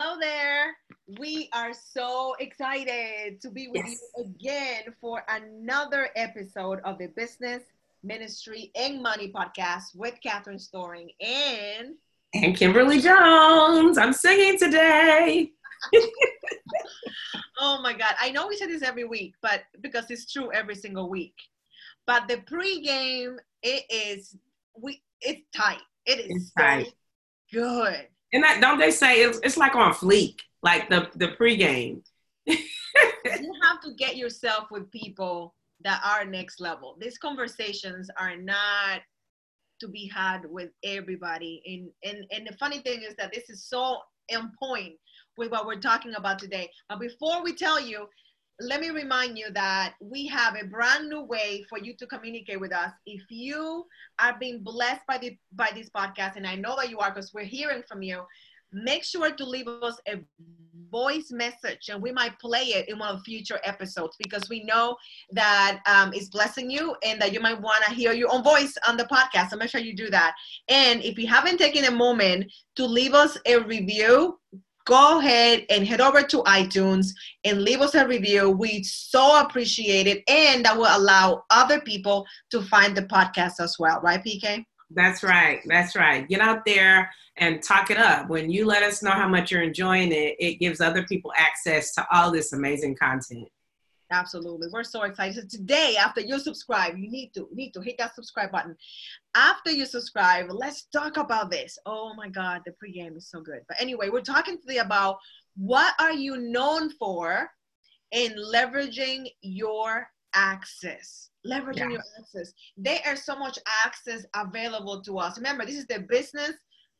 Hello there. We are so excited to be with Yes. you again for another episode of the Business, Ministry, and Money podcast with Catherine Storing and And Kimberly Jones. I'm singing today. oh my God, I know we say this every week, but because it's true every single week. But the pregame, it is we it's tight. It is It's so tight. good. And that, don't they say it's, it's like on fleek, like the, the pregame. you have to get yourself with people that are next level. These conversations are not to be had with everybody. And and and the funny thing is that this is so in point with what we're talking about today. But before we tell you, let me remind you that we have a brand new way for you to communicate with us. If you are being blessed by the by this podcast, and I know that you are because we're hearing from you, make sure to leave us a voice message and we might play it in one of future episodes because we know that um, it's blessing you and that you might want to hear your own voice on the podcast so make sure you do that and if you haven't taken a moment to leave us a review go ahead and head over to itunes and leave us a review we so appreciate it and that will allow other people to find the podcast as well right pk That's right. That's right. Get out there and talk it up. When you let us know how much you're enjoying it, it gives other people access to all this amazing content. Absolutely. We're so excited. So today, after you subscribe, you need to need to hit that subscribe button. After you subscribe, let's talk about this. Oh my God, the pregame is so good. But anyway, we're talking today about what are you known for in leveraging your access. Leveraging Yeah. your access. There are so much access available to us. Remember, this is the business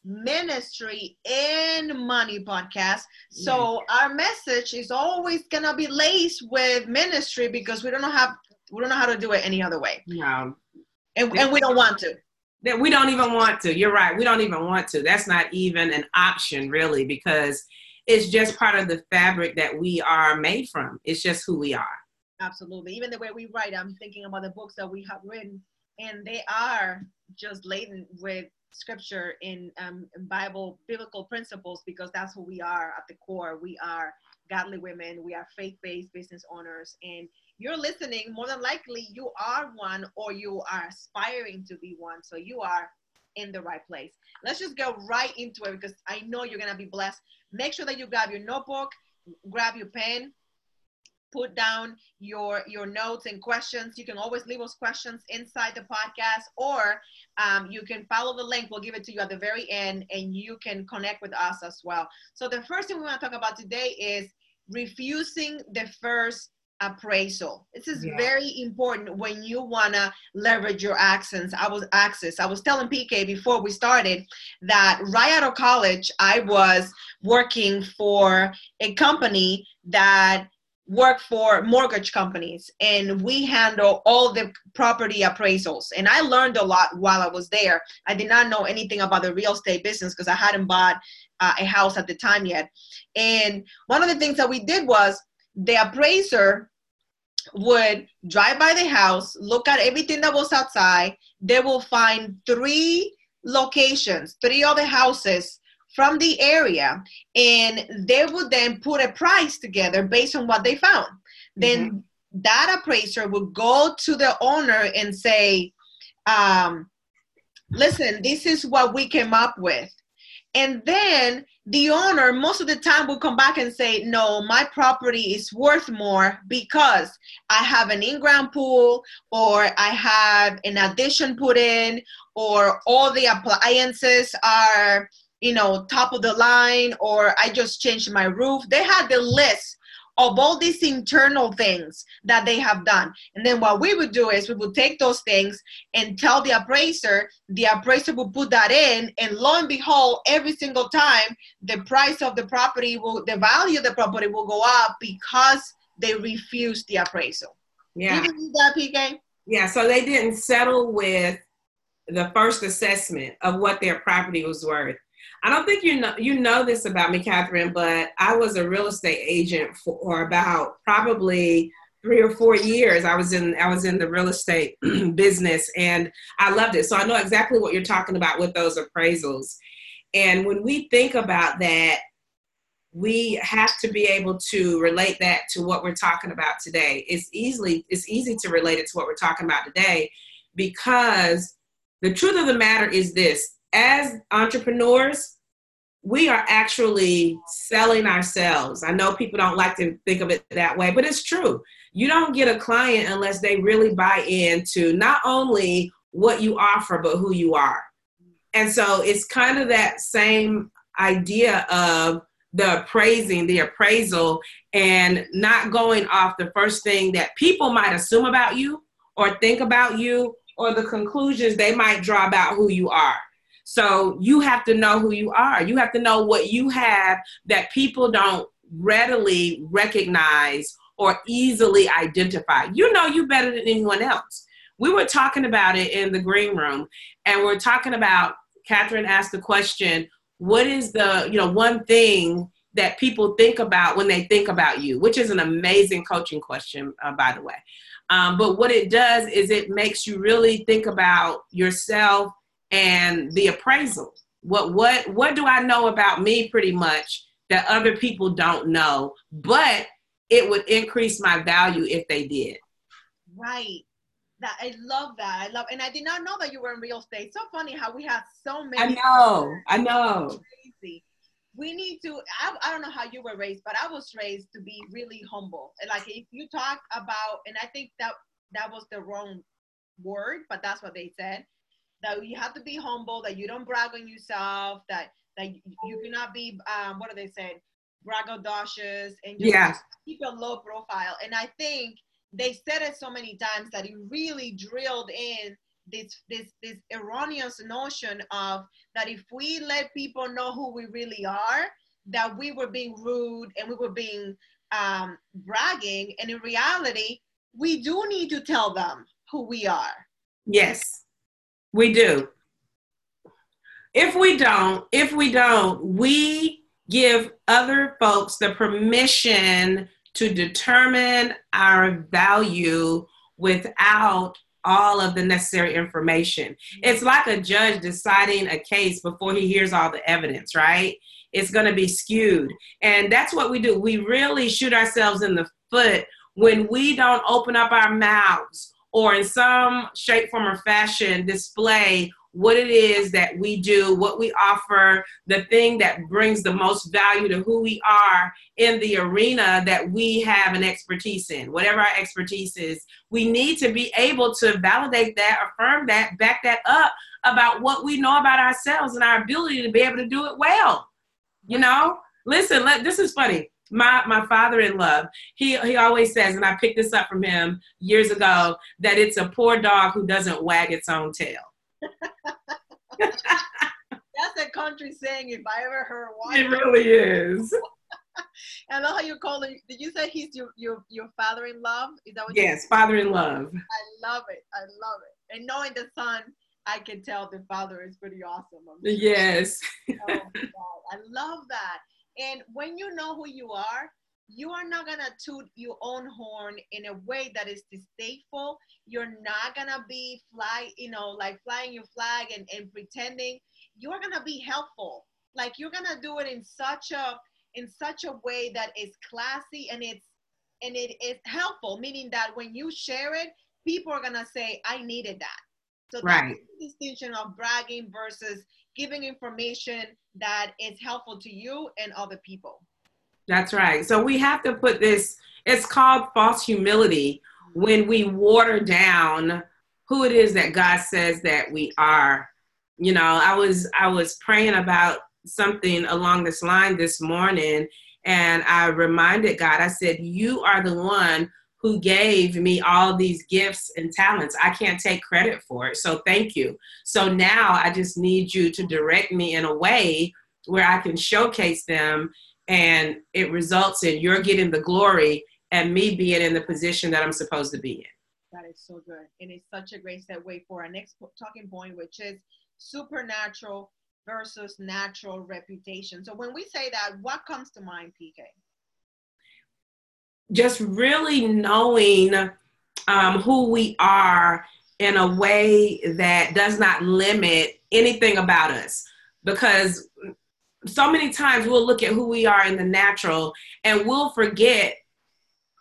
ministry and money podcast so our message is always gonna be laced with ministry because we don't know how we don't know how to do it any other way No, and, and we don't want to that we don't even want to. You're right. We don't even want to. That's not even an option, really, because it's just part of the fabric that we are made from. It's just who we are. absolutely even the way we write i'm thinking about the books that we have written and they are just laden with scripture in um, in bible biblical principles because that's who we are at the core. We are godly women. We are faith-based business owners. And you're listening more than likely you are one or you are aspiring to be one. So you are in the right place. Let's just go right into it because i know you're going to be blessed. Make sure that you grab your notebook grab your pen put down your your notes and questions. You can always leave us questions inside the podcast or um, you can follow the link. We'll give it to you at the very end and you can connect with us as well. So the first thing we want to talk about today is refusing the first appraisal. This is Yeah. very important when you want to leverage your access i was access i was telling pk before we started that right out of college i was working for a company that work for mortgage companies and we handle all the property appraisals. And i learned a lot while i was there. I did not know anything about the real estate business because i hadn't bought uh, a house at the time yet. And one of the things that we did was the appraiser would drive by the house look at everything that was outside. They will find three locations three other houses from the area and they would then put a price together based on what they found. Then that appraiser would go to the owner and say, um, listen, this is what we came up with. And then the owner, most of the time, will come back and say, no, my property is worth more because I have an in ground pool, or I have an addition put in, or all the appliances are you know, top of the line, or I just changed my roof. They had the list of all these internal things that they have done. And then what we would do is we would take those things and tell the appraiser, the appraiser would put that in, and lo and behold, every single time the price of the property will, the value of the property will go up because they refused the appraisal. Yeah. Do you that, PK? Yeah. So they didn't settle with the first assessment of what their property was worth. I don't think you know you know this about me, Catherine, but I was a real estate agent for about probably three or four years. I was in I was in the real estate business and I loved it. So I know exactly what you're talking about with those appraisals. And when we think about that, we have to be able to relate that to what we're talking about today. It's easily it's easy to relate it to what we're talking about today because the truth of the matter is this as entrepreneurs we are actually selling ourselves. I know people don't like to think of it that way, but it's true. You don't get a client unless they really buy into not only what you offer, but who you are. And so it's kind of that same idea of the appraising, the appraisal, and not going off the first thing that people might assume about you or think about you or the conclusions they might draw about who you are. So you have to know who you are. You have to know what you have that people don't readily recognize or easily identify. You know you better than anyone else. We were talking about it in the green room, and we're talking about Catherine asked the question, what is the, you know, one thing that people think about when they think about you, which is an amazing coaching question, uh, by the way. Um, but what it does is it makes you really think about yourself and the appraisal. What what what do I know about me pretty much that other people don't know, but it would increase my value if they did. Right. That I love that. I love and I did not know that you were in real estate. So funny how we have so many I know. I know. Crazy. We need to I, I don't know how you were raised, but I was raised to be really humble. And like if you talk about and I think that that was the wrong word, but that's what they said that you have to be humble, that you don't brag on yourself, that that you cannot be um, what do they say, braggadocious, and just yeah. keep a low profile. And I think they said it so many times that it really drilled in this this this erroneous notion of that if we let people know who we really are, that we were being rude and we were being um, bragging, and in reality, we do need to tell them who we are. Yes we do. If we don't, if we don't, we give other folks the permission to determine our value without all of the necessary information. It's like a judge deciding a case before he hears all the evidence, right? It's going to be skewed. And that's what we do. We really shoot ourselves in the foot when we don't open up our mouths or in some shape, form, or fashion display what it is that we do, what we offer, the thing that brings the most value to who we are in the arena that we have an expertise in, whatever our expertise is. We need to be able to validate that, affirm that, back that up about what we know about ourselves and our ability to be able to do it well. You know, listen, let, this is funny my my father in love he he always says and i picked this up from him years ago that it's a poor dog who doesn't wag its own tail that's a country saying if i ever heard one it really is I love how you call it. Did you say he's your your your father in love? Is that what? Yes, father in love. I love it. I love it. And knowing the son, I can tell the father is pretty awesome. Yes. oh, I love that. And when you know who you are, you are not gonna toot your own horn in a way that is distasteful. You're not gonna be fly, you know, like flying your flag and, and pretending. You're gonna be helpful. Like you're gonna do it in such a in such a way that is classy and it's and it is helpful, meaning that when you share it, people are gonna say, I needed that. So right. that's the distinction of bragging versus giving information that is helpful to you and other people. That's right. So we have to put this, it's called false humility when we water down who it is that God says that we are. You know, I was I was praying about something along this line this morning and I reminded God, I said, You are the one who gave me all these gifts and talents. I can't take credit for it. So thank you. So now I just need you to direct me in a way where I can showcase them and it results in you're getting the glory and me being in the position that I'm supposed to be in. That is so good. And it's such a great segue for our next talking point, which is supernatural versus natural reputation. So when we say that, what comes to mind, PK? Just really knowing um, who we are in a way that does not limit anything about us. Because so many times we'll look at who we are in the natural and we'll forget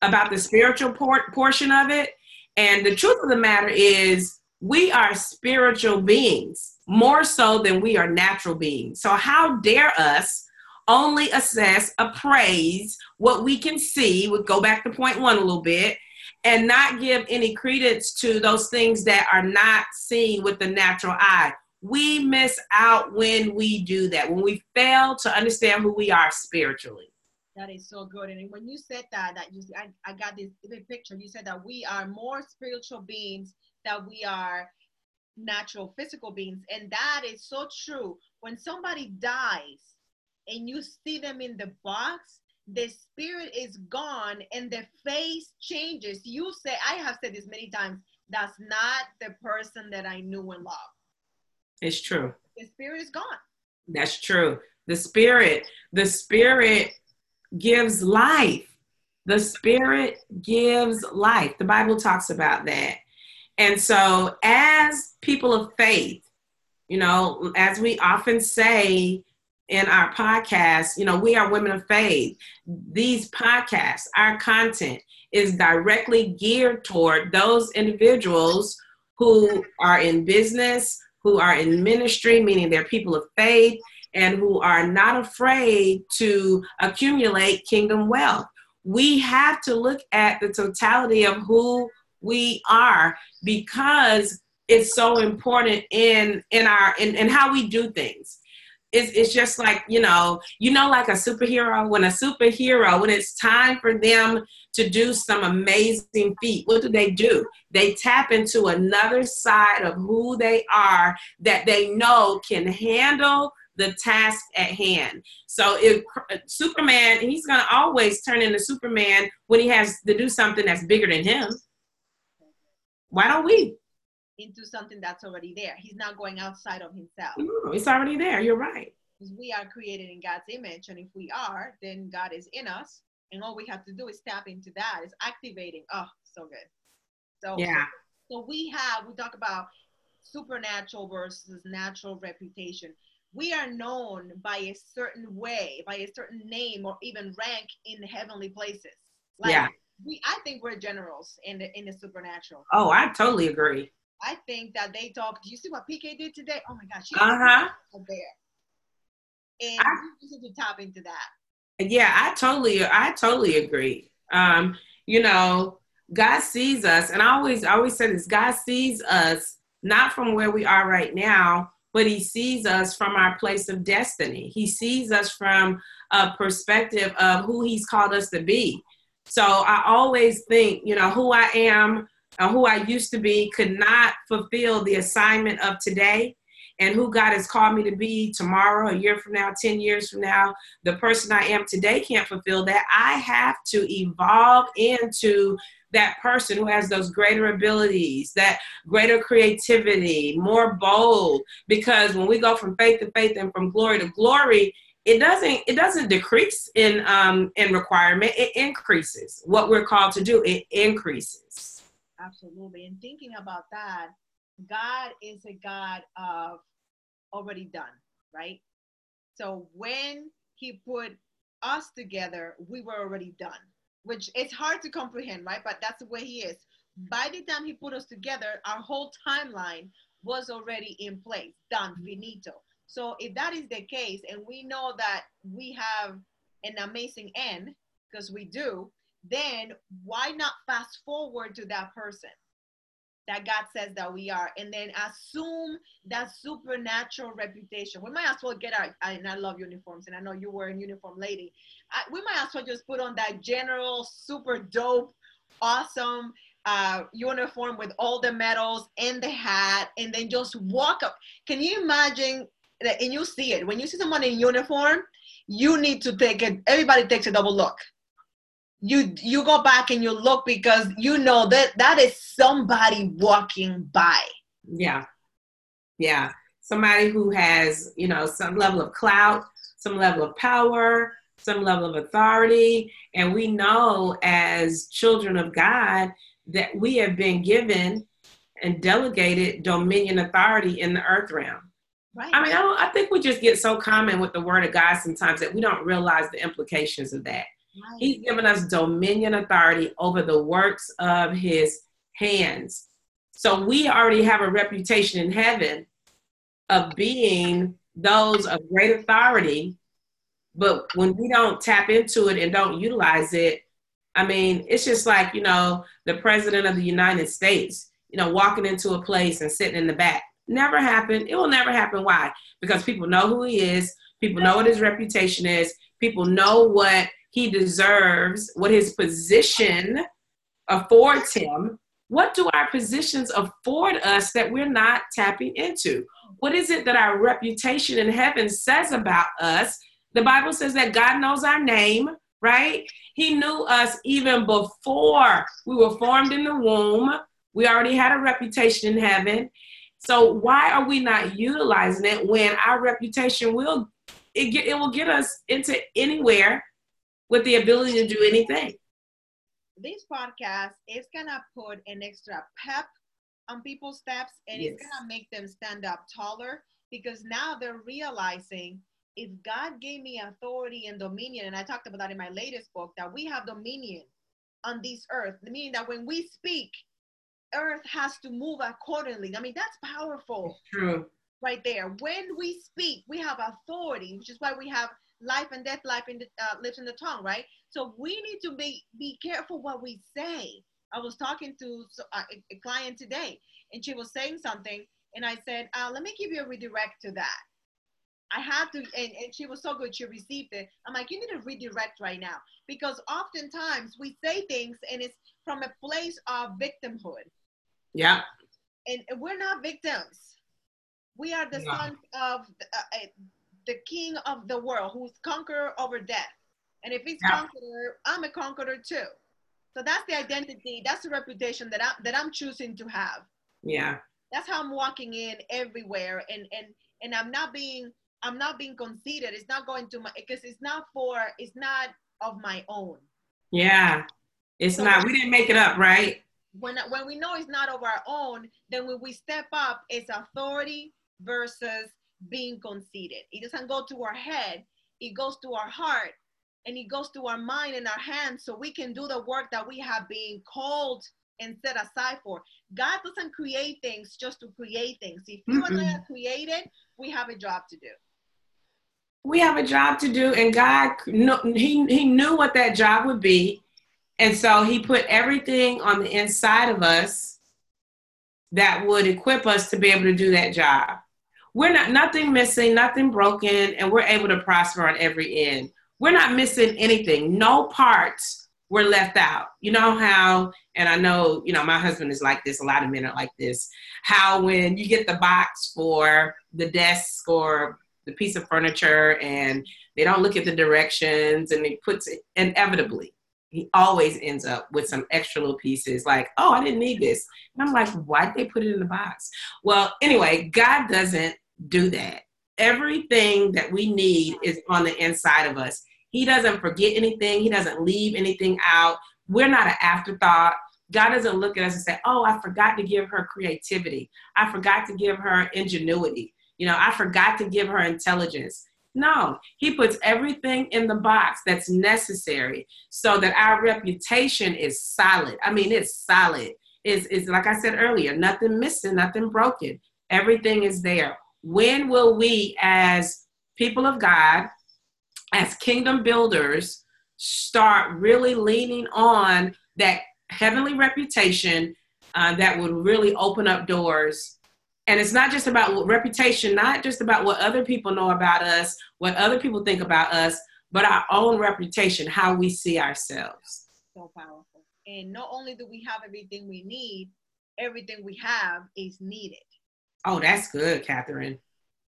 about the spiritual por- portion of it. And the truth of the matter is, we are spiritual beings more so than we are natural beings. So, how dare us only assess, appraise what we can see? We go back to point one a little bit and not give any credence to those things that are not seen with the natural eye. We miss out when we do that, when we fail to understand who we are spiritually. That is so good. And when you said that, that you, I, I got this big picture. You said that we are more spiritual beings that we are natural physical beings, and that is so true. When somebody dies, and you see them in the box, the spirit is gone and the face changes. You say, I have said this many times, that's not the person that I knew and loved. It's true. The spirit is gone. That's true. The spirit, the spirit gives life. The spirit gives life. The Bible talks about that. And so, as people of faith, you know, as we often say in our podcast, you know, we are women of faith. These podcasts, our content is directly geared toward those individuals who are in business, who are in ministry, meaning they're people of faith, and who are not afraid to accumulate kingdom wealth. We have to look at the totality of who we are because it's so important in in our in, in how we do things it's, it's just like you know you know like a superhero when a superhero when it's time for them to do some amazing feat what do they do? They tap into another side of who they are that they know can handle the task at hand. So if uh, superman he's going to always turn into superman when he has to do something that's bigger than him. Why don't we into something that's already there. He's not going outside of himself. No, it's already there. You're right. We are created in God's image, and if we are, then God is in us, and all we have to do is tap into that. Is activating. Oh, so good. So yeah. So, so we have we talk about supernatural versus natural reputation. We are known by a certain way, by a certain name, or even rank in heavenly places. Like, yeah. We, I think we're generals in the in the supernatural. Oh, I totally agree. I think that they talk. Do you see what PK did today? Oh my gosh, uh huh. There, and I, you need to tap into that. Yeah, I totally, I totally agree. Um, you know, God sees us, and I always, I always say this: God sees us not from where we are right now, but He sees us from our place of destiny. He sees us from a perspective of who He's called us to be. So I always think, you know, who I am or who I used to be could not fulfill the assignment of today and who God has called me to be tomorrow, a year from now, 10 years from now, the person I am today can't fulfill that. I have to evolve into that person who has those greater abilities, that greater creativity, more bold. Because when we go from faith to faith and from glory to glory, it doesn't it doesn't decrease in um in requirement it increases what we're called to do it increases Absolutely. And thinking about that, God is a God of already done, right? So when He put us together, we were already done, which it's hard to comprehend, right? But that's the way He is. By the time He put us together, our whole timeline was already in place, done, mm-hmm. finito. So if that is the case, and we know that we have an amazing end, because we do, then why not fast forward to that person that God says that we are and then assume that supernatural reputation? We might as well get our, and I love uniforms, and I know you were a uniform lady. I, we might as well just put on that general, super dope, awesome uh, uniform with all the medals and the hat, and then just walk up. Can you imagine that? And you see it when you see someone in uniform, you need to take it. Everybody takes a double look you you go back and you look because you know that that is somebody walking by. Yeah. Yeah. Somebody who has you know some level of clout some level of power some level of authority. And we know as children of god that we have been given and delegated dominion authority in the earth realm. Right. I mean, I, don't, I think we just get so common with the word of God sometimes that we don't realize the implications of that. Right. He's given us dominion authority over the works of his hands. So we already have a reputation in heaven of being those of great authority. But when we don't tap into it and don't utilize it, I mean, it's just like, you know, the president of the United States, you know, walking into a place and sitting in the back. Never happen. It will never happen. Why? Because people know who he is. People know what his reputation is. People know what he deserves, what his position affords him. What do our positions afford us that we're not tapping into? What is it that our reputation in heaven says about us? The Bible says that God knows our name, right? He knew us even before we were formed in the womb. We already had a reputation in heaven. So why are we not utilizing it when our reputation will it, get, it will get us into anywhere with the ability to do anything? This podcast is gonna put an extra pep on people's steps and yes. it's gonna make them stand up taller because now they're realizing if God gave me authority and dominion, and I talked about that in my latest book, that we have dominion on this earth, meaning that when we speak, earth has to move accordingly. I mean, that's powerful. True. Right there. When we speak, we have authority, which is why we have life and death, life in the, uh, lives in the tongue, right? So we need to be be careful what we say. I was talking to uh, a, a client today, and she was saying something, and I said, uh, "Let me give you a redirect to that." I had to, and, and she was so good. She received it. I'm like, you need to redirect right now because oftentimes we say things and it's from a place of victimhood. Yeah. And we're not victims. We are the no. sons of uh, uh, the king of the world who's conqueror over death. And if he's yeah. conqueror, I'm a conqueror too. So that's the identity, that's the reputation that I'm that I'm choosing to have. Yeah. That's how I'm walking in everywhere and and and I'm not being I'm not being conceited. It's not going to my because it's not for it's not of my own. Yeah. It's so not we didn't make it up, right? When when we know it's not of our own, then when we step up, it's authority versus being conceited. It doesn't go to our head, it goes to our heart and it goes to our mind and our hands so we can do the work that we have been called and set aside for. God doesn't create things just to create things. If you mm-hmm. and I are created, we have a job to do we have a job to do and god he, he knew what that job would be and so he put everything on the inside of us that would equip us to be able to do that job we're not nothing missing nothing broken and we're able to prosper on every end. We're not missing anything. No parts were left out. You know how and i know you know my husband is like this a lot of men are like this how when you get the box for the desk or the piece of furniture and they don't look at the directions and he puts it inevitably he always ends up with some extra little pieces like oh i didn't need this. And i'm like why did they put it in the box? Well anyway god doesn't do that everything that we need is on the inside of us he doesn't forget anything he doesn't leave anything out we're not an afterthought God doesn't look at us and say, Oh, I forgot to give her creativity. I forgot to give her ingenuity. You know, I forgot to give her intelligence. No, he puts everything in the box that's necessary so that our reputation is solid. I mean, it's solid. It's, it's like I said earlier, nothing missing, nothing broken. Everything is there. When will we, as people of God, as kingdom builders, start really leaning on that heavenly reputation uh, that would really open up doors and it's not just about reputation, not just about what other people know about us, what other people think about us, but our own reputation, how we see ourselves. So powerful. And not only do we have everything we need, everything we have is needed. Oh, that's good, Catherine.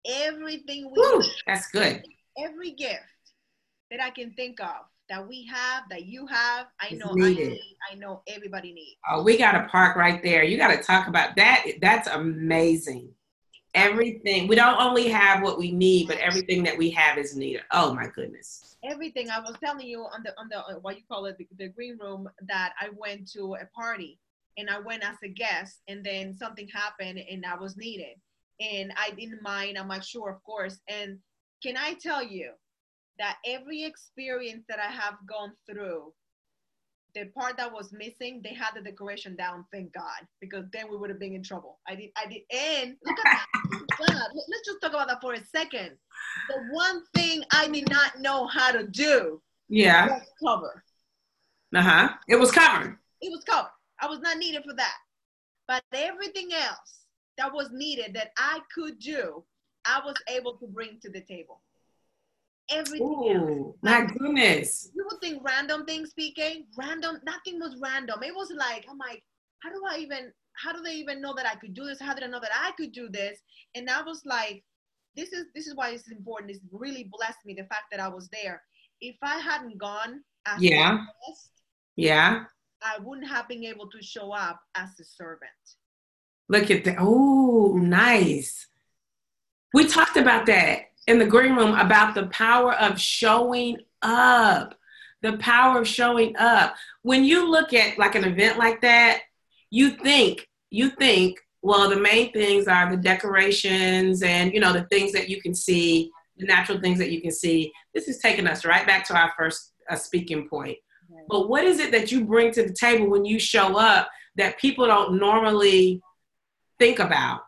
Everything we Woo, that's good. Every gift that I can think of that we have, that you have, I know I need, I know everybody needs. Oh, we got a park right there. You got to talk about that. That's amazing. Everything. We don't only have what we need, but everything that we have is needed. Oh my goodness. Everything. I was telling you on the on the uh, what you call it the, the green room that I went to a party and I went as a guest and then something happened and I was needed and I didn't mind. I'm like, sure, of course. And can I tell you that every experience that I have gone through, the part that was missing, they had the decoration down, thank God, because then we would have been in trouble. I did, I did, and look at that. Let's just talk about that for a second. The one thing I did not know how to do, yeah, cover. Uh huh. It was covered. It was covered. I was not needed for that, but everything else that was needed that I could do, I was able to bring to the table everything Ooh, else. My goodness. You would think random things, PK. Random, nothing was random. It was like, I'm like, how do I even, how do they even know that I could do this? How did I know that I could do this? And I was like, this is this is why it's important. It's really blessed me the fact that I was there. If I hadn't gone yeah. Yeah. I wouldn't have been able to show up as a servant. Look at that. Oh, nice. We talked about that in the green room about the power of showing up. The power of showing up. When you look at like an event like that, you think, you think, well, the main things are the decorations and you know the things that you can see, the natural things that you can see. This is taking us right back to our first uh, speaking point. But what is it that you bring to the table when you show up that people don't normally think about?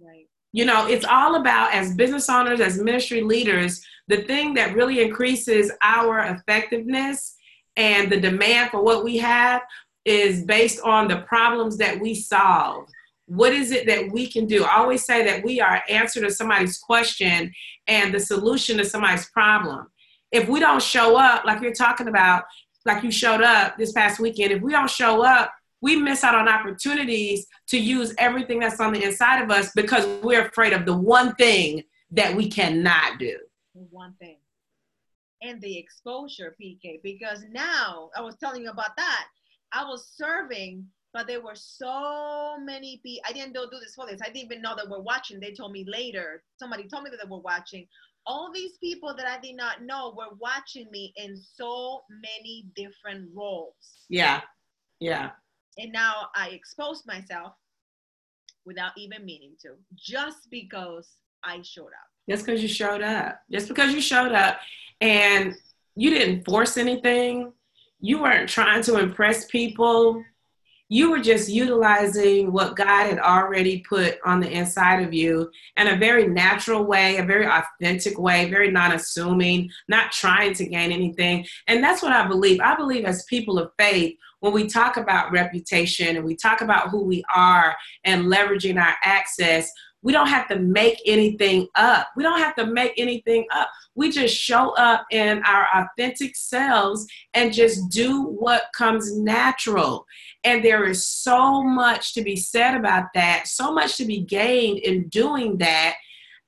Right. You know, it's all about as business owners, as ministry leaders, the thing that really increases our effectiveness and the demand for what we have is based on the problems that we solve. What is it that we can do? I always say that we are answer to somebody's question and the solution to somebody's problem. If we don't show up, like you're talking about, like you showed up this past weekend, if we don't show up, we miss out on opportunities to use everything that's on the inside of us because we're afraid of the one thing that we cannot do. One thing. And the exposure, PK, because now I was telling you about that. I was serving, but there were so many people. I didn't do this for this. I didn't even know that were watching. They told me later. Somebody told me that they were watching. All these people that I did not know were watching me in so many different roles. Yeah. Yeah. And now I exposed myself without even meaning to, just because I showed up. Just because you showed up. Just because you showed up and you didn't force anything. You weren't trying to impress people. You were just utilizing what God had already put on the inside of you in a very natural way, a very authentic way, very non assuming, not trying to gain anything. And that's what I believe. I believe as people of faith, when we talk about reputation and we talk about who we are and leveraging our access, we don't have to make anything up. We don't have to make anything up. We just show up in our authentic selves and just do what comes natural. And there is so much to be said about that, so much to be gained in doing that.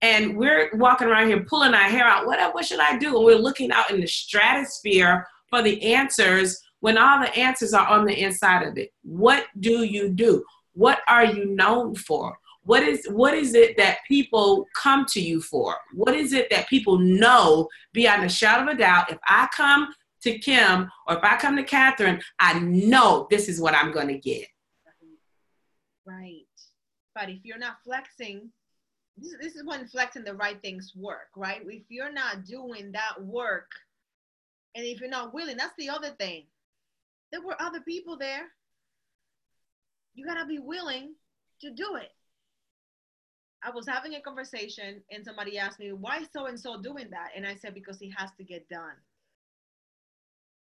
And we're walking around here pulling our hair out. What, what should I do? And we're looking out in the stratosphere for the answers when all the answers are on the inside of it. What do you do? What are you known for? What is what is it that people come to you for? What is it that people know beyond a shadow of a doubt? If I come to Kim or if I come to Catherine, I know this is what I'm going to get. Right. But if you're not flexing, this, this is when flexing the right things work, right? If you're not doing that work, and if you're not willing, that's the other thing there were other people there. You gotta be willing to do it. I was having a conversation and somebody asked me, why so and so doing that? And I said, because it has to get done.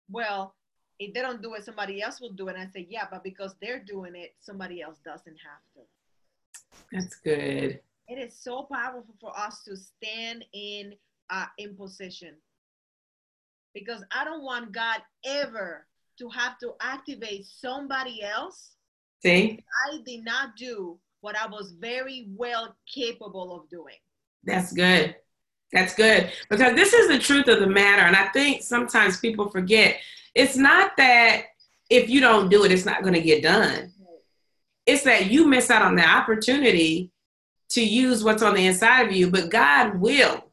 Well, if they don't do it, somebody else will do it. And I said, yeah, but because they're doing it, somebody else doesn't have to. That's good. It is so powerful for us to stand in uh, in position because I don't want God ever to have to activate somebody else. See? I did not do what I was very well capable of doing. That's good. That's good. Because this is the truth of the matter. And I think sometimes people forget it's not that if you don't do it, it's not going to get done. It's that you miss out on the opportunity to use what's on the inside of you, but God will.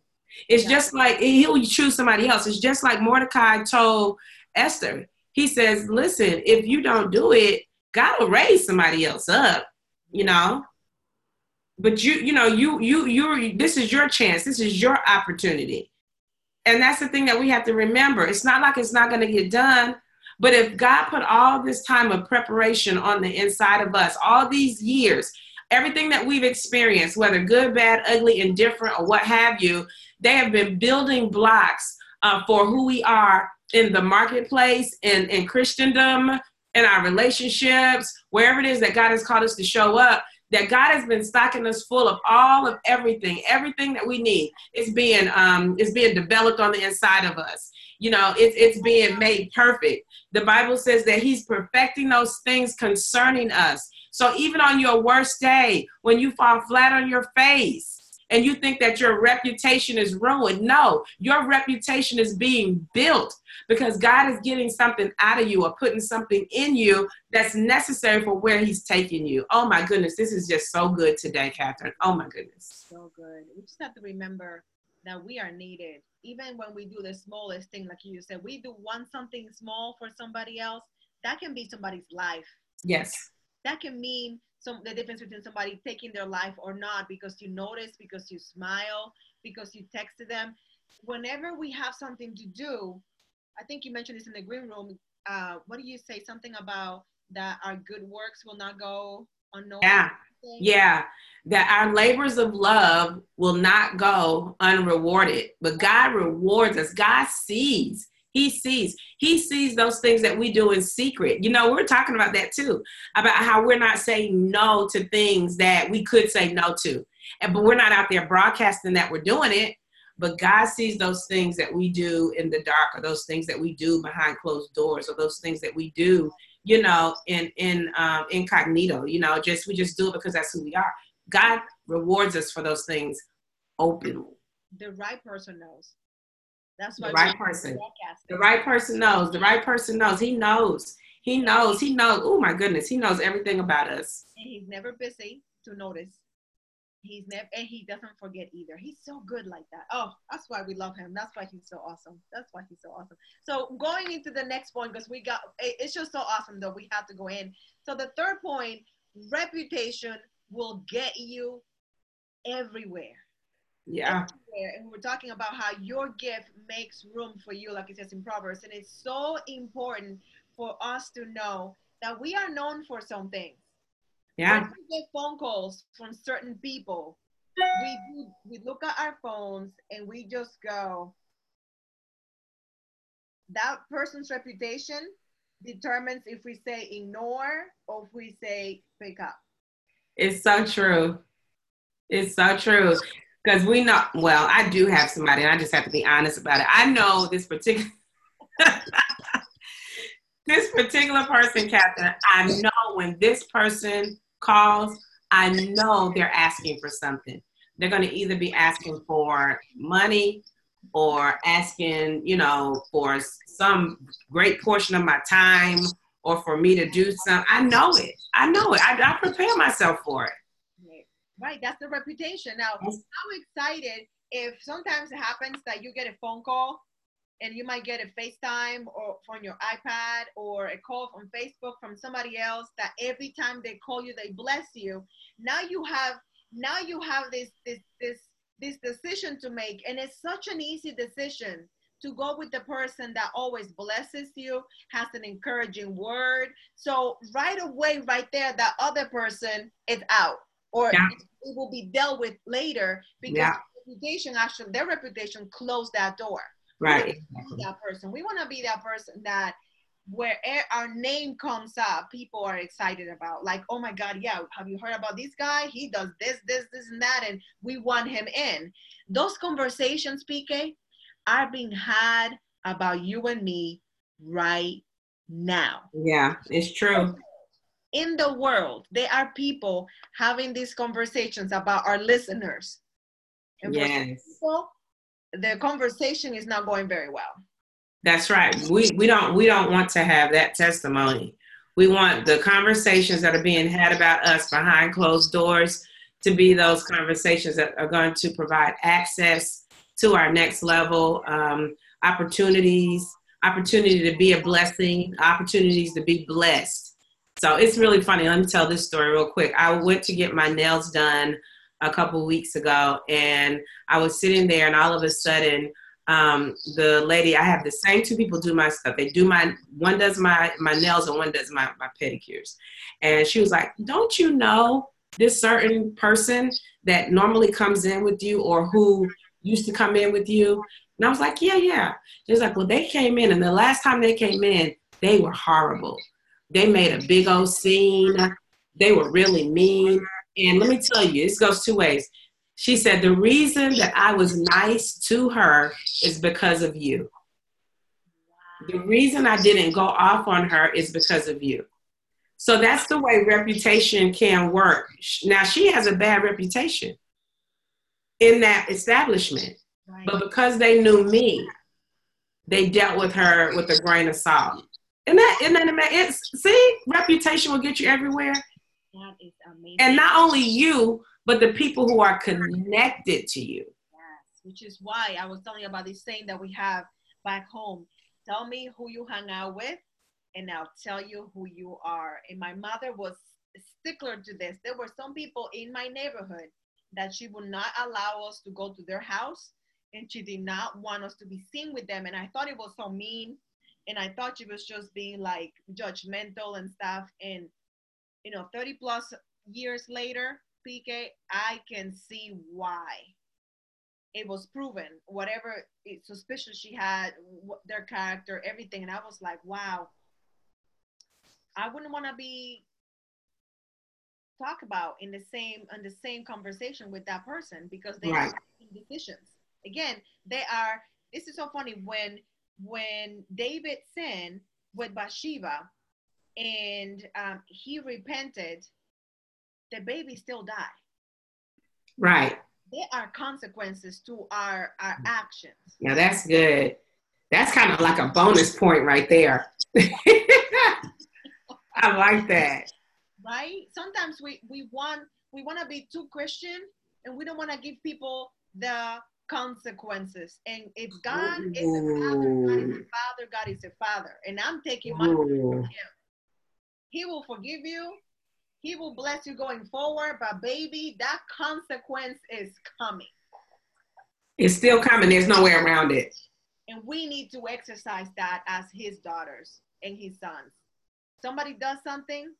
It's yeah. just like he'll choose somebody else. It's just like Mordecai told Esther he says, listen, if you don't do it, God will raise somebody else up, you know? but you you know you you you this is your chance. This is your opportunity. And that's the thing that we have to remember. It's not like it's not going to get done but if god put all this time of preparation on the inside of us all these years everything that we've experienced whether good bad ugly indifferent or what have you they have been building blocks uh, for who we are in the marketplace in, in christendom in our relationships wherever it is that god has called us to show up that God has been stocking us full of all of everything, everything that we need is being um, being developed on the inside of us. You know, it's it's being made perfect. The Bible says that He's perfecting those things concerning us. So even on your worst day, when you fall flat on your face, and you think that your reputation is ruined. No, your reputation is being built because God is getting something out of you or putting something in you that's necessary for where He's taking you. Oh my goodness, this is just so good today, Catherine. Oh my goodness. So good. We just have to remember that we are needed. Even when we do the smallest thing, like you said, we do one something small for somebody else, that can be somebody's life. Yes. That can mean some the difference between somebody taking their life or not because you notice, because you smile, because you texted them. Whenever we have something to do, I think you mentioned this in the green room. Uh, what do you say? Something about that our good works will not go unnoticed. Yeah, yeah. That our labors of love will not go unrewarded, but God rewards us. God sees. He sees. He sees those things that we do in secret. You know, we're talking about that too, about how we're not saying no to things that we could say no to. And but we're not out there broadcasting that we're doing it. But God sees those things that we do in the dark, or those things that we do behind closed doors, or those things that we do, you know, in in um, incognito. You know, just we just do it because that's who we are. God rewards us for those things openly. The right person knows. That's why the right person. The right person knows. The right person knows. He knows. He knows. He knows. Oh my goodness, he knows everything about us. And he's never busy to notice. He's never and he doesn't forget either. He's so good like that. Oh, that's why we love him. That's why he's so awesome. That's why he's so awesome. So going into the next point because we got it's just so awesome though. We have to go in. So the third point, reputation will get you everywhere. Yeah. And we're talking about how your gift makes room for you, like it says in Proverbs. And it's so important for us to know that we are known for some things. Yeah. When we get phone calls from certain people, we we look at our phones and we just go, that person's reputation determines if we say ignore or if we say pick up. It's so true. It's so true. Because we know, well, I do have somebody, and I just have to be honest about it. I know this particular. this particular person, Catherine, I know when this person calls, I know they're asking for something. They're going to either be asking for money or asking, you know, for some great portion of my time or for me to do something. I know it. I know it. I, I prepare myself for it. Right, that's the reputation. Now, how excited if sometimes it happens that you get a phone call and you might get a FaceTime or from your iPad or a call from Facebook from somebody else that every time they call you, they bless you. Now you have now you have this this this this decision to make, and it's such an easy decision to go with the person that always blesses you, has an encouraging word. So right away, right there, that other person is out or yeah. it will be dealt with later because yeah. reputation actually their reputation closed that door. Right. That person. We want to be that person that where our name comes up, people are excited about. Like, oh my God, yeah, have you heard about this guy? He does this, this, this, and that, and we want him in. Those conversations, PK, are being had about you and me right now. Yeah, it's true in the world, there are people having these conversations about our listeners. And yes. People, the conversation is not going very well. That's right. We we don't we don't want to have that testimony. We want the conversations that are being had about us behind closed doors to be those conversations that are going to provide access to our next level um, opportunities, opportunity to be a blessing, opportunities to be blessed so it's really funny. Let me tell this story real quick. I went to get my nails done a couple weeks ago, and I was sitting there, and all of a sudden, um, the lady I have the same two people do my stuff. They do my one does my my nails and one does my my pedicures, and she was like, "Don't you know this certain person that normally comes in with you or who used to come in with you?" And I was like, "Yeah, yeah." She was like, "Well, they came in, and the last time they came in, they were horrible. They made a big old scene. They were really mean." And let me tell you, this goes two ways. She said, The reason that I was nice to her is because of you. The reason I didn't go off on her is because of you. So that's the way reputation can work. Now, she has a bad reputation in that establishment, right. but because they knew me, they dealt with her with a grain of salt. And that, and then it's see, reputation will get you everywhere. That is amazing. And not only you, but the people who are connected to you. Yes, which is why I was telling you about this saying that we have back home. Tell me who you hang out with, and I'll tell you who you are. And my mother was stickler to this. There were some people in my neighborhood that she would not allow us to go to their house, and she did not want us to be seen with them. And I thought it was so mean, and I thought she was just being like judgmental and stuff. And you know, 30 plus years later, PK, I can see why it was proven. Whatever suspicion she had, their character, everything, and I was like, wow. I wouldn't want to be talk about in the same in the same conversation with that person because they right. are making decisions. Again, they are. This is so funny when when David sinned with Bathsheba, and um, he repented, the baby still died. Right. There are consequences to our our actions. Now that's good. That's kind of like a bonus point right there. I like that. Right? Sometimes we we want we want to be too Christian and we don't want to give people the consequences. And if God Ooh. is a father, God is a father, God is a father. And I'm taking my from him. He will forgive you. He will bless you going forward. But baby, that consequence is coming. It's still coming. There's no way around it. And we need to exercise that as his daughters and his sons. Somebody does something,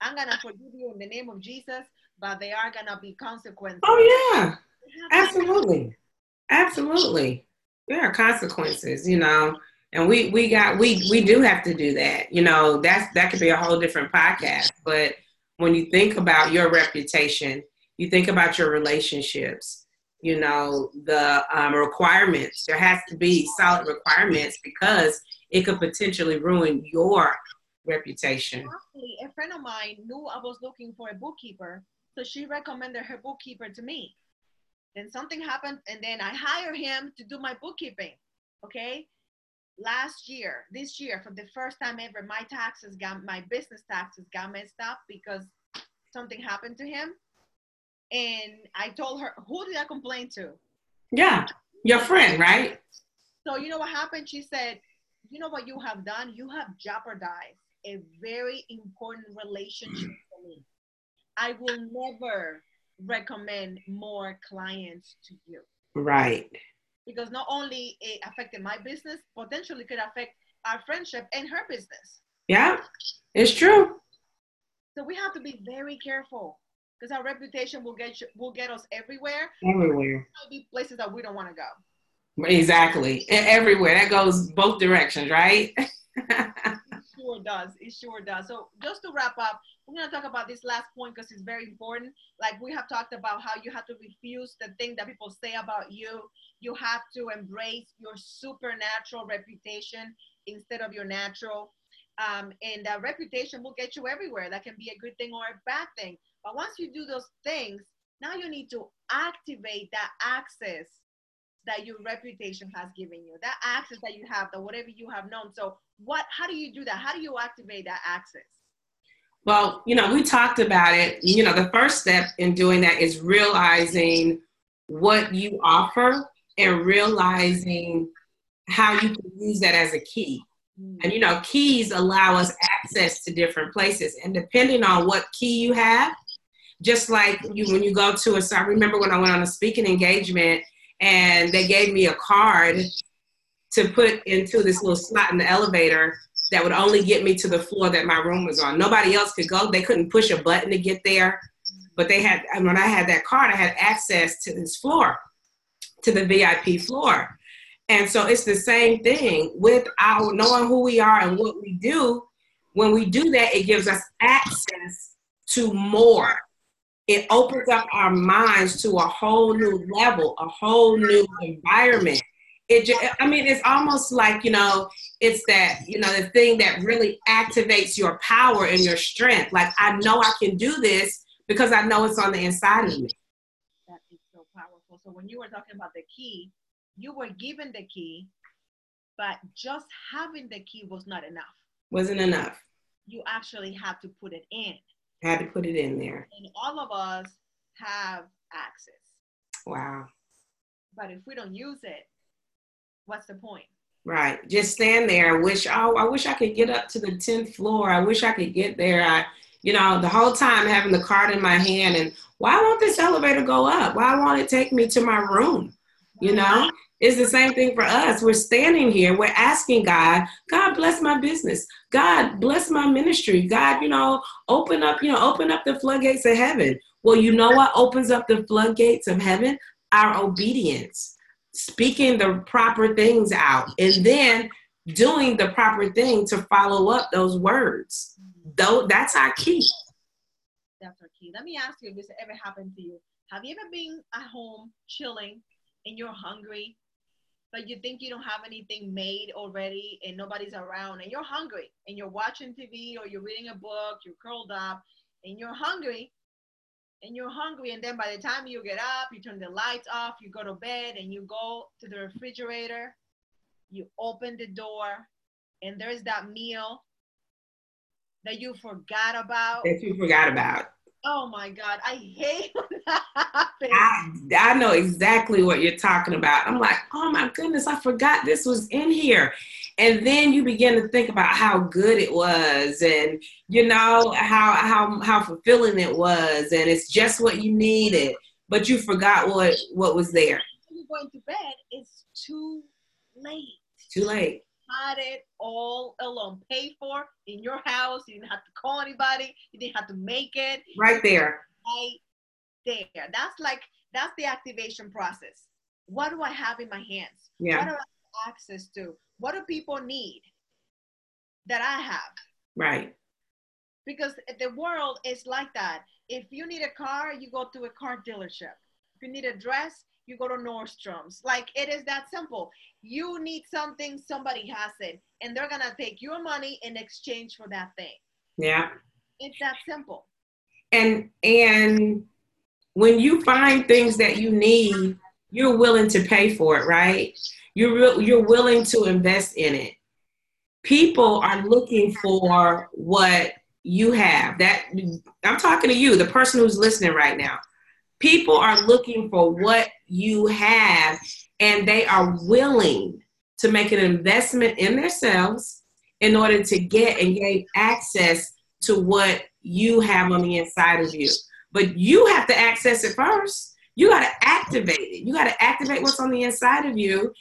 I'm gonna forgive you in the name of Jesus, but there are gonna be consequences. Oh yeah. Absolutely. Absolutely. There are consequences, you know and we we got we we do have to do that you know that's that could be a whole different podcast but when you think about your reputation you think about your relationships you know the um, requirements there has to be solid requirements because it could potentially ruin your reputation. A friend of mine knew i was looking for a bookkeeper so she recommended her bookkeeper to me. Then something happened and then i hired him to do my bookkeeping okay last year, this year, for the first time ever, my taxes got my business taxes got messed up because something happened to him. And I told her, who did I complain to? Yeah, your friend, right? So you know what happened? She said, you know what you have done? You have jeopardized a very important relationship for me. I will never recommend more clients to you. Right because not only it affected my business, potentially could affect our friendship and her business. Yeah, it's true. So we have to be very careful because our reputation will get will get us everywhere. Everywhere. Be places that we don't want to go. Exactly, everywhere. That goes both directions, right? sure does. It sure does. So just to wrap up, we're going to talk about this last point because it's very important. Like we have talked about how you have to refuse the thing that people say about you. You have to embrace your supernatural reputation instead of your natural. Um, and that reputation will get you everywhere. That can be a good thing or a bad thing. But once you do those things, now you need to activate that access that your reputation has given you, that access that you have, that whatever you have known. So, what? How do you do that? How do you activate that access? Well, you know, we talked about it. You know, the first step in doing that is realizing what you offer and realizing how you can use that as a key. Mm. And you know, keys allow us access to different places. And depending on what key you have, just like you when you go to a so I remember when I went on a speaking engagement and they gave me a card to put into this little slot in the elevator that would only get me to the floor that my room was on. Nobody else could go. They couldn't push a button to get there. But they had and when I had that card, I had access to this floor, to the VIP floor. And so it's the same thing with our knowing who we are and what we do. When we do that, it gives us access to more. It opens up our minds to a whole new level, a whole new environment. It just, I mean, it's almost like, you know, it's that, you know, the thing that really activates your power and your strength. Like, I know I can do this because I know it's on the inside of me. That is so powerful. So when you were talking about the key, you were given the key, but just having the key was not enough. Wasn't enough. You actually had to put it in. Had to put it in there. And all of us have access. Wow. But if we don't use it, what's the point? Right. Just stand there. I Wish oh I wish I could get up to the 10th floor. I wish I could get there. I you know, the whole time having the card in my hand and why won't this elevator go up? Why won't it take me to my room? You know, it's the same thing for us. We're standing here, we're asking God, God bless my business. God bless my ministry. God, you know, open up, you know, open up the floodgates of heaven. Well, you know what opens up the floodgates of heaven? Our obedience, speaking the proper things out, and then doing the proper thing to follow up those words. Though that's our key. That's our key. Let me ask you if this ever happened to you. Have you ever been at home chilling and you're hungry, but you think you don't have anything made already and nobody's around and you're hungry and you're watching TV or you're reading a book, you're curled up and you're hungry and you're hungry and then by the time you get up, you turn the lights off, you go to bed and you go to the refrigerator, you open the door and there's that meal that you forgot about. That you forgot about. Oh my God, I hate when that happens. I, I know exactly what you're talking about. I'm like, oh my goodness, I forgot this was in here. And then you begin to think about how good it was and you know how how how fulfilling it was and it's just what you needed, but you forgot what what was there. When you're going to bed, it's too late. Too late had it all alone, paid for in your house. You didn't have to call anybody. You didn't have to make it. Right there. Right there. That's like that's the activation process. What do I have in my hands? Yeah. What do I have access to? What do people need that I have? Right. Because the world is like that. If you need a car, you go to a car dealership. If you need a dress, you go to Nordstrom's. Like it is that simple. You need something, somebody has it, and they're gonna take your money in exchange for that thing. Yeah. It's that simple. And and when you find things that you need, you're willing to pay for it, right? You're re- you're willing to invest in it. People are looking for what you have. That I'm talking to you, the person who's listening right now people are looking for what you have and they are willing to make an investment in themselves in order to get and gain access to what you have on the inside of you. But you have to access it first. You got to activate it. You got to activate what's on the inside of you.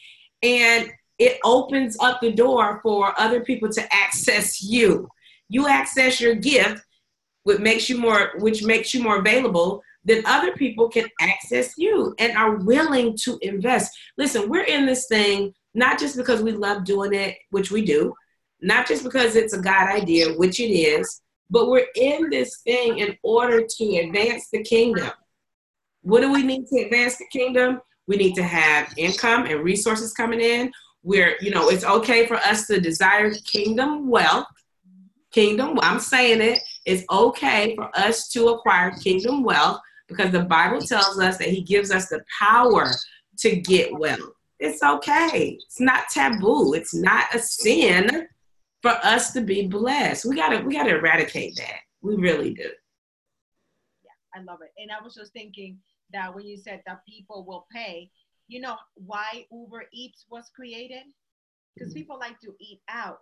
And it opens up the door for other people to access you. You access your gift, which makes you more, which makes you more available then other people can access you and are willing to invest. Listen, we're in this thing not just because we love doing it, which we do, not just because it's a God idea, which it is, but we're in this thing in order to advance the kingdom. What do we need to advance the kingdom? We need to have income and resources coming in. We're, you know, it's okay for us to desire kingdom wealth. Kingdom, I'm saying it, it's okay for us to acquire kingdom wealth because the Bible tells us that He gives us the power to get well. It's okay. It's not taboo. It's not a sin for us to be blessed. We gotta we gotta eradicate that. We really do. Yeah, I love it. And I was just thinking that when you said that people will pay, you know why Uber Eats was created? Because mm-hmm. people like to eat out.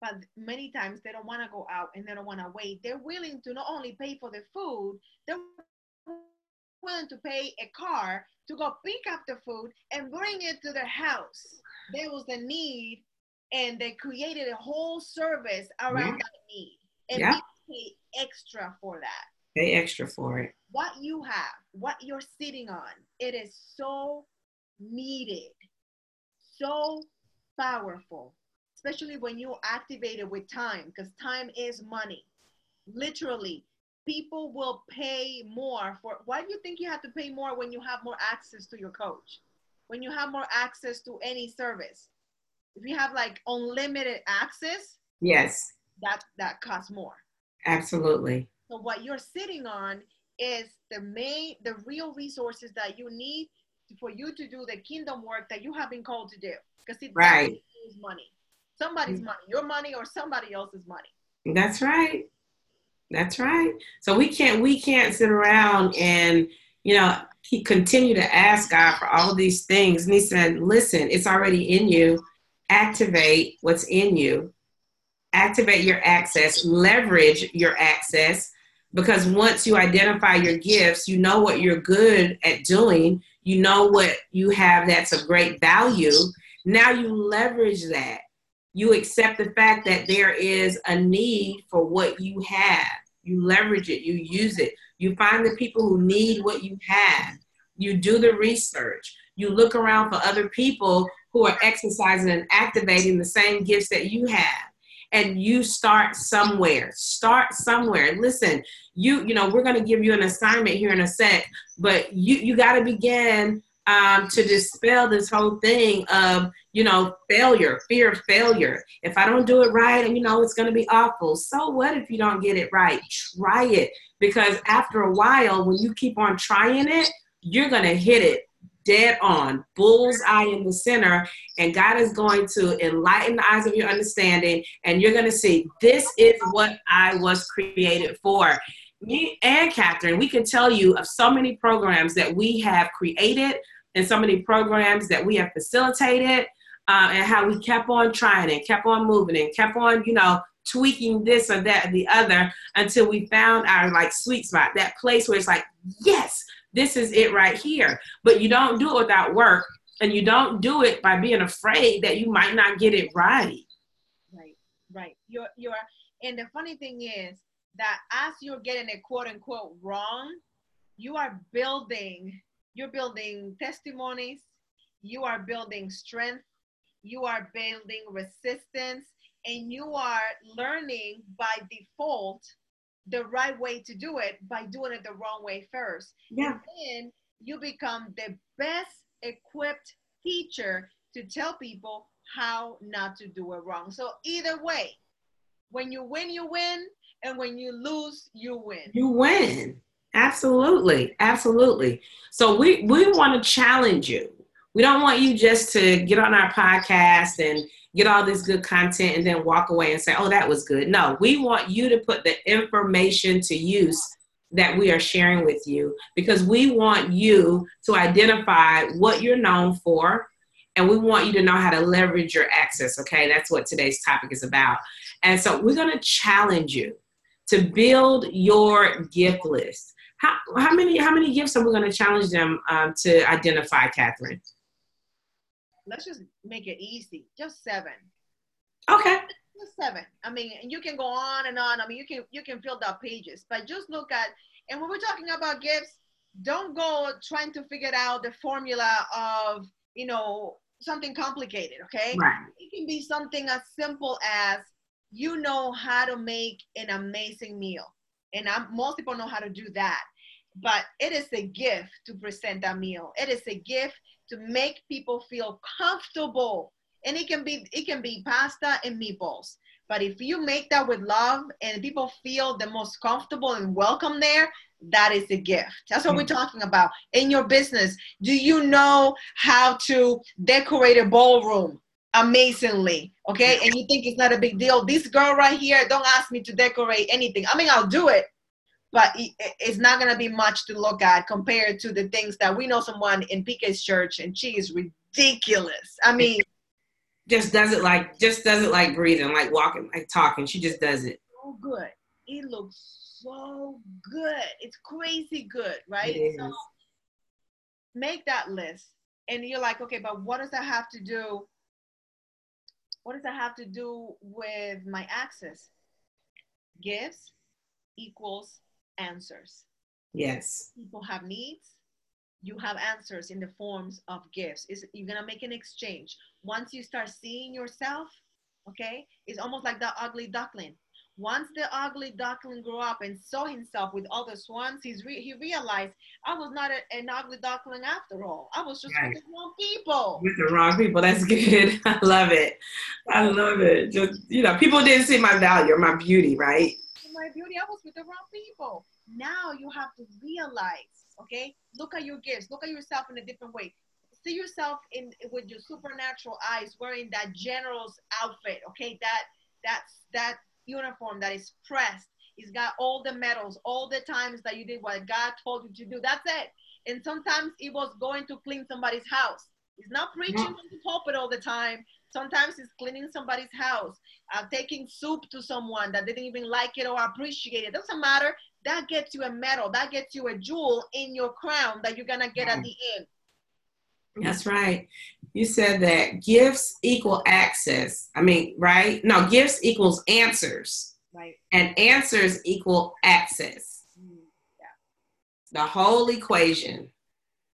but many times they don't want to go out and they don't want to wait. They're willing to not only pay for the food, they're willing to pay a car to go pick up the food and bring it to their house. There was a need, and they created a whole service around mm-hmm. that need, and yeah. pay extra for that. Pay extra for it. What you have, what you're sitting on, it is so needed, so powerful especially when you activate it with time, because time is money. Literally, people will pay more for. Why do you think you have to pay more when you have more access to your coach? When you have more access to any service? If you have like unlimited access, yes, that that costs more. Absolutely. So what you're sitting on is the main, the real resources that you need for you to do the kingdom work that you have been called to do. Because it's right. money somebody's mm. money, your money or somebody else's money. That's right. That's right. So we can't we can't sit around and you know he continue to ask God for all these things. And he said, listen, it's already in you. Activate what's in you. Activate your access, leverage your access. Because once you identify your gifts, you know what you're good at doing. You know what you have that's of great value. Now you leverage that you accept the fact that there is a need for what you have. You leverage it, you use it. You find the people who need what you have. You do the research. You look around for other people who are exercising and activating the same gifts that you have. And you start somewhere. Start somewhere. Listen, you you know we're going to give you an assignment here in a sec, but you you got to begin um, to dispel this whole thing of you know failure fear of failure. If i don't do it right and you know it's going to be awful. So what if you don't get it right? Try it. Because after a while when you keep on trying it you're going to hit it dead on bull's eye in the center. And god is going to enlighten the eyes of your understanding and you're going to see this is what i was created for. Me and catherine we can tell you of so many programs that we have created and so many programs that we have facilitated uh, and how we kept on trying and kept on moving and kept on, you know, tweaking this or that or the other until we found our like sweet spot, that place where it's like, yes, this is it right here. But you don't do it without work and you don't do it by being afraid that you might not get it right. Right, right. You're, you're, and the funny thing is that as you're getting it quote unquote wrong, you are building you're building testimonies, you are building strength, you are building resistance, and you are learning by default the right way to do it by doing it the wrong way first. Yeah. And then you become the best equipped teacher to tell people how not to do it wrong. So either way, when you win, you win, and when you lose, you win. You win. Absolutely, absolutely. So we we want to challenge you. We don't want you just to get on our podcast and get all this good content and then walk away and say, "Oh, that was good." No, we want you to put the information to use that we are sharing with you because we want you to identify what you're known for and we want you to know how to leverage your access, okay? That's what today's topic is about. And so we're going to challenge you to build your gift list. How, how many how many gifts are we going to challenge them um, to identify, Catherine? Let's just make it easy. Just seven. Okay. Just seven. I mean, you can go on and on. I mean, you can you can fill the pages, but just look at. And when we're talking about gifts, don't go trying to figure out the formula of you know something complicated. Okay. Right. It can be something as simple as you know how to make an amazing meal and I'm, most people know how to do that. But it is a gift to present a meal. It is a gift to make people feel comfortable. And it can be it can be pasta and meatballs. But if you make that with love and people feel the most comfortable and welcome there, that is a gift. That's what we're mm. talking about. In your business, do you know how to decorate a ballroom? Amazingly okay and you think it's not a big deal this girl right here don't ask me to decorate anything i mean i'll do it but it's not going to be much to look at compared to the things that we know someone in PK's church and she is ridiculous i mean just does it like just does it like breathing, like walking, like talking. She just does it. So good. It looks so good. It's crazy good, right? So make that list. And you're like, okay, but what does that have to do? What does that have to do with my access? Gifts equals answers. Yes. People have needs. You have answers in the forms of gifts. Is you're gonna make an exchange. Once you start seeing yourself, okay, it's almost like the ugly duckling. Once the ugly duckling grew up and saw himself with other swans, he's re- he realized I was not a, an ugly duckling after all. I was just right. with the wrong people. With the wrong people. That's good. I love it. I love it. Just you know, people didn't see my value or my beauty, right? My beauty. I was with the wrong people. Now you have to realize, okay? Look at your gifts. Look at yourself in a different way. See yourself in with your supernatural eyes, wearing that general's outfit, okay? That that's that uniform that is pressed. It's got all the medals, all the times that you did what God told you to do. That's it. And sometimes it was going to clean somebody's house. It's not preaching from the pulpit all the time. Sometimes it's cleaning somebody's house, uh, taking soup to someone that didn't even like it or appreciate it. Doesn't matter. That gets you a medal. That gets you a jewel in your crown that you're gonna get at the end. That's right. You said that gifts equal access. I mean, right? No, gifts equals answers. Right. And answers equal access. Mm, yeah. The whole equation.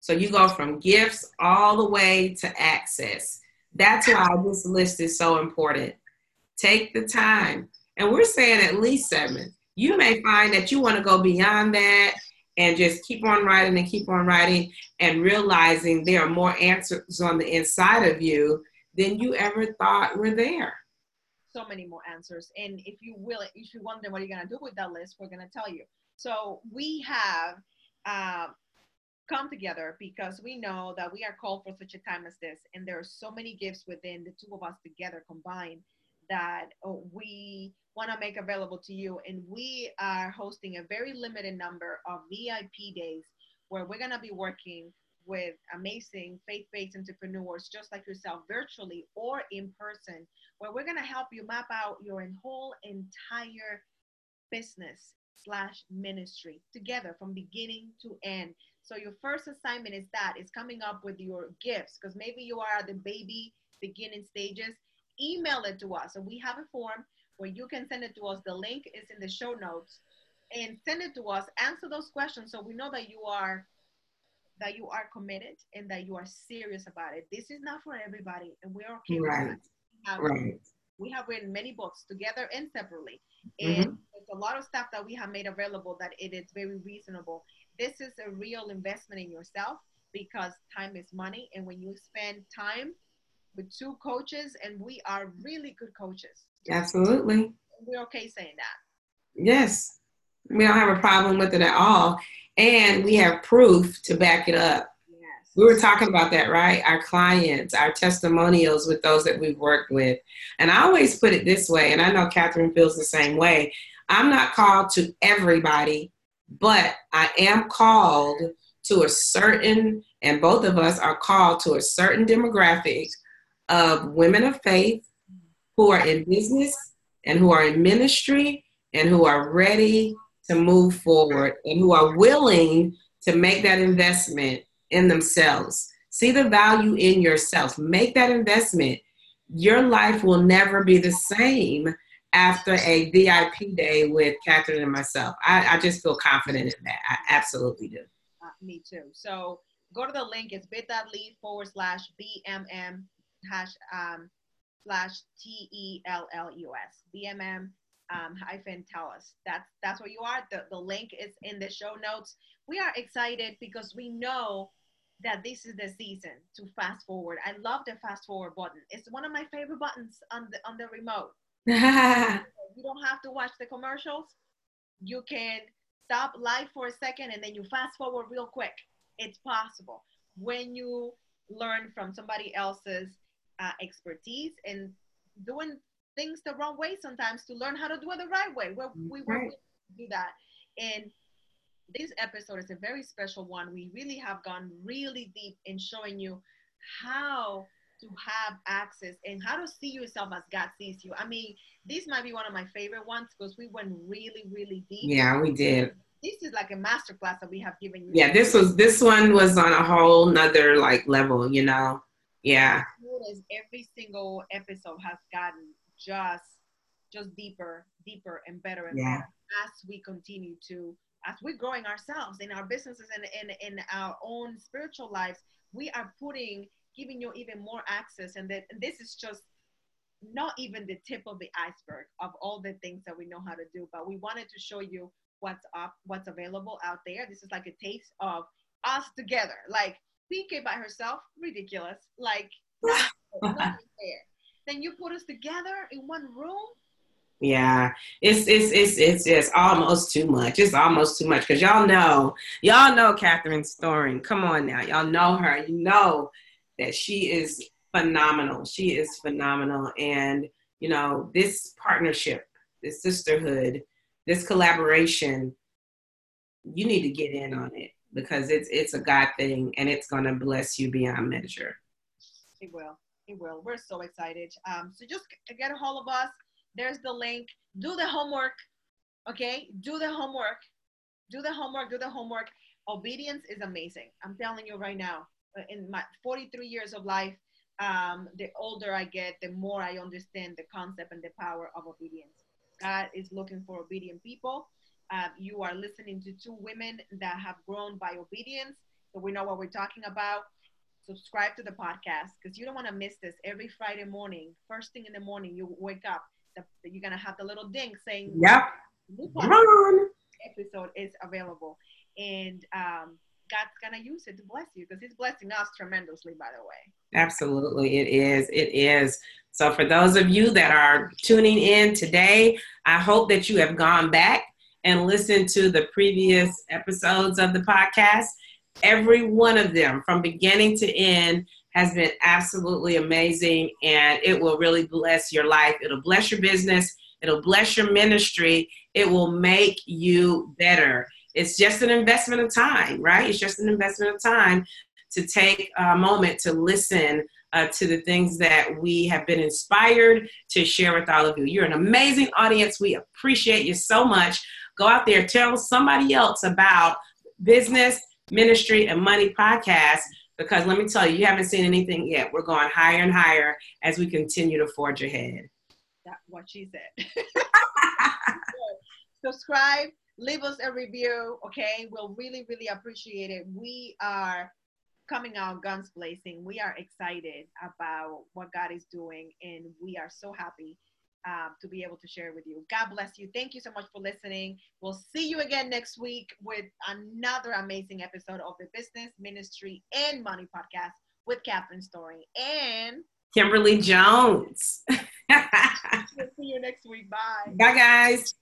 So you go from gifts all the way to access. That's why this list is so important. Take the time. And we're saying at least seven. You may find that you want to go beyond that and just keep on writing and keep on writing and realizing there are more answers on the inside of you than you ever thought were there. So many more answers. And if you will, if you wonder what you're going to do with that list, we're going to tell you. So we have uh, come together because we know that we are called for such a time as this. And there are so many gifts within the two of us together combined that oh, we want to make available to you. And we are hosting a very limited number of VIP days where we're going to be working with amazing faith-based entrepreneurs just like yourself virtually or in person where we're going to help you map out your whole entire business slash ministry together from beginning to end so your first assignment is that is coming up with your gifts because maybe you are at the baby beginning stages email it to us. So we have a form where you can send it to us. The link is in the show notes and send it to us. Answer those questions so we know that you are that you are committed and that you are serious about it. This is not for everybody, and we're okay right. with that. We have, right. we have written many books together and separately, and mm-hmm. there's a lot of stuff that we have made available that it is very reasonable. This is a real investment in yourself because time is money, and when you spend time with two coaches, and we are really good coaches. Absolutely. We're okay saying that. Yes. We don't have a problem with it at all. And we have proof to back it up. Yes. We were talking about that, right? Our clients, our testimonials with those that we've worked with. And I always put it this way, and I know Catherine feels the same way. I'm not called to everybody, but I am called to a certain, and both of us are called to a certain demographic of women of faith who are in business and who are in ministry and who are ready to move forward and who are willing to make that investment in themselves. See the value in yourself. Make that investment. Your life will never be the same after a VIP day with Catherine and myself. I, I just feel confident in that. I absolutely do. Uh, me too. So go to the link. It's bit.ly forward slash BMM hash um, slash T E L L U S um, hyphen tell us. That's that's where you are. The, the link is in the show notes. We are excited because we know that this is the season to fast forward. I love the fast forward button. It's one of my favorite buttons on the on the remote. you don't have to watch the commercials. You can stop live for a second and then you fast forward real quick. It's possible when you learn from somebody else's uh, expertise and doing things the wrong way sometimes to learn how to do it the right way. Well, we right. will do that. And this episode is a very special one. We really have gone really deep in showing you how to have access and how to see yourself as God sees you. I mean, this might be one of my favorite ones because we went really, really deep. Yeah, we did. This is like a master class that we have given you. Yeah, this was this one was on a whole nother like level, you know. Yeah. Every single episode has gotten just just deeper, deeper and better and yeah. better as we continue to as we're growing ourselves in our businesses and in, in our own spiritual lives, we are putting giving you even more access and that and this is just not even the tip of the iceberg of all the things that we know how to do but we wanted to show you what's up what's available out there this is like a taste of us together like pk by herself ridiculous like not, not then you put us together in one room yeah, it's it's it's it's it's almost too much. It's almost too much because y'all know y'all know Catherine Story. Come on now, y'all know her. You know that she is phenomenal. She is phenomenal. And, you know, this partnership, this sisterhood, this collaboration, you need to get in on it because it's it's a God thing and it's gonna bless you beyond measure. It will. It will. We're so excited. Um, so just get a hold of us. There's the link. Do the homework. Okay? Do the homework. Do the homework. Do the homework. Obedience is amazing. I'm telling you right now in my 43 years of life, um, the older I get, the more I understand the concept and the power of obedience. God is looking for obedient people. Uh, you are listening to two women that have grown by obedience, so we know what we're talking about. Subscribe to the podcast because you don't want to miss this every Friday morning. First thing in the morning, you wake up, the, you're gonna have the little ding saying, "Yep, episode is available." And um, God's gonna use it to bless you because He's blessing us tremendously, by the way. Absolutely, it is. It is. So, for those of you that are tuning in today, I hope that you have gone back and listen to the previous episodes of the podcast. Every one of them, from beginning to end, has been absolutely amazing and it will really bless your life. It'll bless your business, it'll bless your ministry, it will make you better it's just an investment of time, right? It's just an investment of time to take a moment to listen uh, to the things that we have been inspired to share with all of you. You're an amazing audience. We appreciate you so much. Go out there, tell somebody else about business, ministry, and money podcast because let me tell you, you haven't seen anything yet. We're going higher and higher as we continue to forge ahead. That's what she said. Subscribe, leave us a review, okay? We'll really, really appreciate it. We are coming out guns blazing. We are excited about what God is doing, and we are so happy uh, to be able to share with you. God bless you. Thank you so much for listening. We'll see you again next week with another amazing episode of the Business, Ministry, and Money podcast with Catherine Story and Kimberly Jones. we'll see you next week. Bye. Bye, guys.